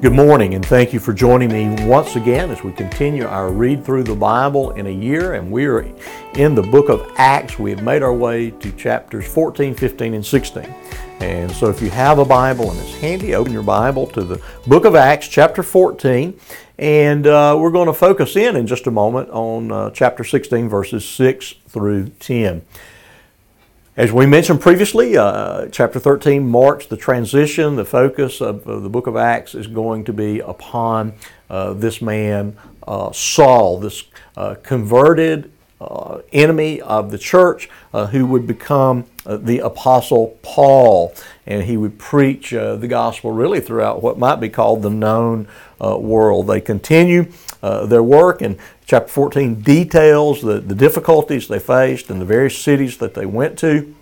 Good morning, and thank you for joining me once again as we continue our read through the Bible in a year. And we are in the book of Acts. We have made our way to chapters 14, 15, and 16. And so, if you have a Bible and it's handy, open your Bible to the book of Acts, chapter 14. And uh, we're going to focus in in just a moment on uh, chapter 16, verses 6 through 10. As we mentioned previously, uh, chapter 13 marks the transition. The focus of, of, the book of Acts is going to be upon uh, this man, uh, Saul, this uh, converted uh, enemy of the church uh, who would become the Apostle Paul. And he would preach the gospel really throughout what might be called the known world. They continue their work, and chapter 14 details the, the difficulties they faced in the various cities that they went to.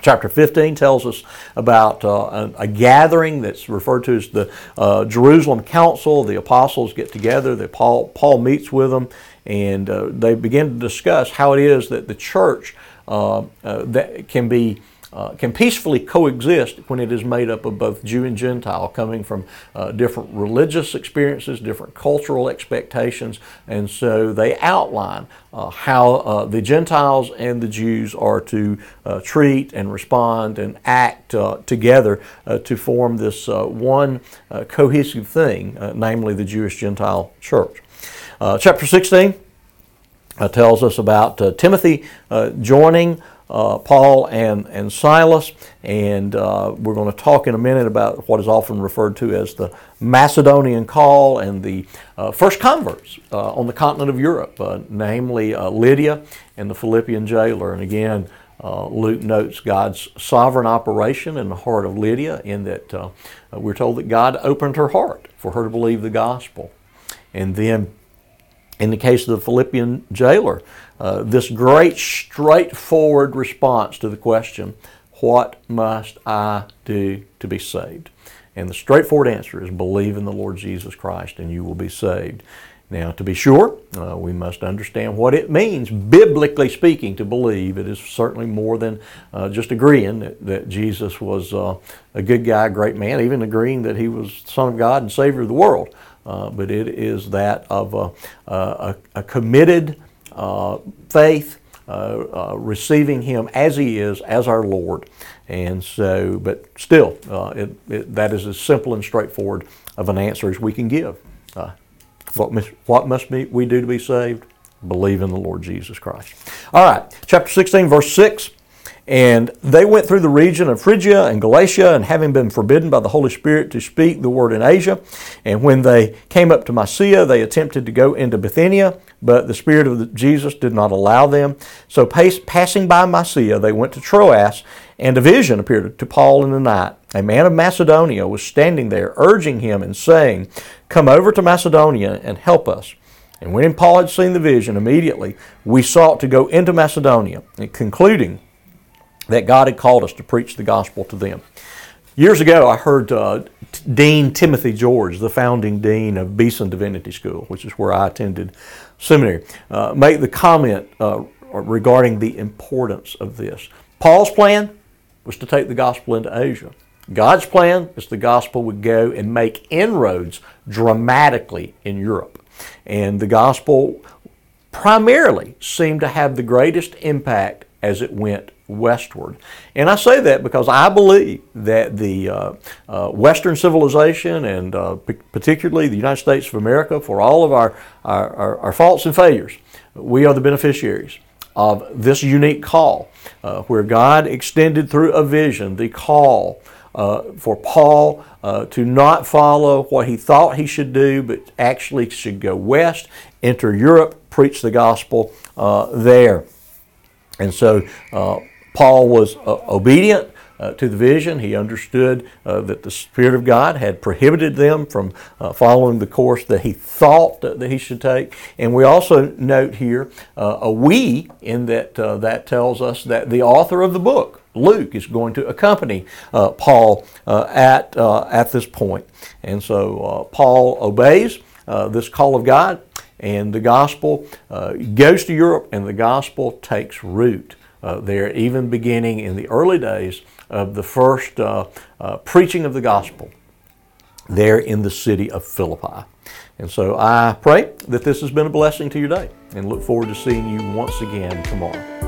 Chapter 15 tells us about uh, a, a, gathering that's referred to as the uh, Jerusalem Council. The apostles get together, the Paul, Paul meets with them, and uh, they begin to discuss how it is that the church uh, uh, that can be uh, can peacefully coexist when it is made up of both Jew and Gentile, coming from uh, different religious experiences, different cultural expectations, and so they outline uh, how uh, the Gentiles and the Jews are to uh, treat and respond and act uh, together to form this one cohesive thing, namely the Jewish Gentile church. chapter 16 tells us about Timothy joining uh, Paul and, and Silas, and uh, we're going to talk in a minute about what is often referred to as the Macedonian call and the uh, first converts uh, on the continent of Europe, uh, namely uh, Lydia and the Philippian jailer. And again, Luke notes God's sovereign operation in the heart of Lydia, in that we're told that God opened her heart for her to believe the gospel. And then in the case of the Philippian jailer, uh, this great straightforward response to the question, What must I do to be saved? And the straightforward answer is believe in the Lord Jesus Christ and you will be saved. Now, to be sure, uh, we must understand what it means, biblically speaking, to believe. It is certainly more than uh, just agreeing that, that Jesus was uh, a good guy, a great man, even agreeing that he was Son of God and Savior of the world. Uh, but it is that of a, a, a committed uh, faith, uh, uh, receiving Him as He is, as our Lord. And so, but still, it, it, that is as simple and straightforward of an answer as we can give. what, must, what must we do to be saved? Believe in the Lord Jesus Christ. All right, chapter 16, verse 6. And they went through the region of Phrygia and Galatia, and having been forbidden by the Holy Spirit to speak the word in Asia, and when they came up to Mysia, they attempted to go into Bithynia, but the Spirit of Jesus did not allow them. So, passing by Mysia, they went to Troas, and a vision appeared to Paul in the night. A man of Macedonia was standing there, urging him and saying, Come over to Macedonia and help us. And when Paul had seen the vision, immediately we sought to go into Macedonia, concluding that God had called us to preach the gospel to them. Years ago, I heard uh, Dean Timothy George, the founding dean of Beeson Divinity School, which is where I attended seminary, uh, make the comment uh, regarding the importance of this. Paul's plan was to take the gospel into Asia. God's plan is the gospel would go and make inroads dramatically in Europe. And the gospel primarily seemed to have the greatest impact as it went westward. And I say that because I believe that the uh, uh, Western civilization and uh, p- particularly the United States of America, for all of our, our, our, our, faults and failures, we are the beneficiaries of this unique call uh, where God extended through a vision the call. Uh, for Paul uh, to not follow what he thought he should do, but actually should go west, enter Europe, preach the gospel there. And so Paul was uh, obedient uh, to the vision. He understood uh, that the Spirit of God had prohibited them from uh, following the course that he thought that, that, he should take. And we also note here uh, a we in that uh, that tells us that the author of the book, Luke, is going to accompany uh, Paul at at this point. And so Paul obeys this call of God, and the gospel goes to Europe, and the gospel takes root uh, there, even beginning in the early days of the first uh, uh, preaching of the gospel there in the city of Philippi. And so I pray that this has been a blessing to your day and look forward to seeing you once again tomorrow.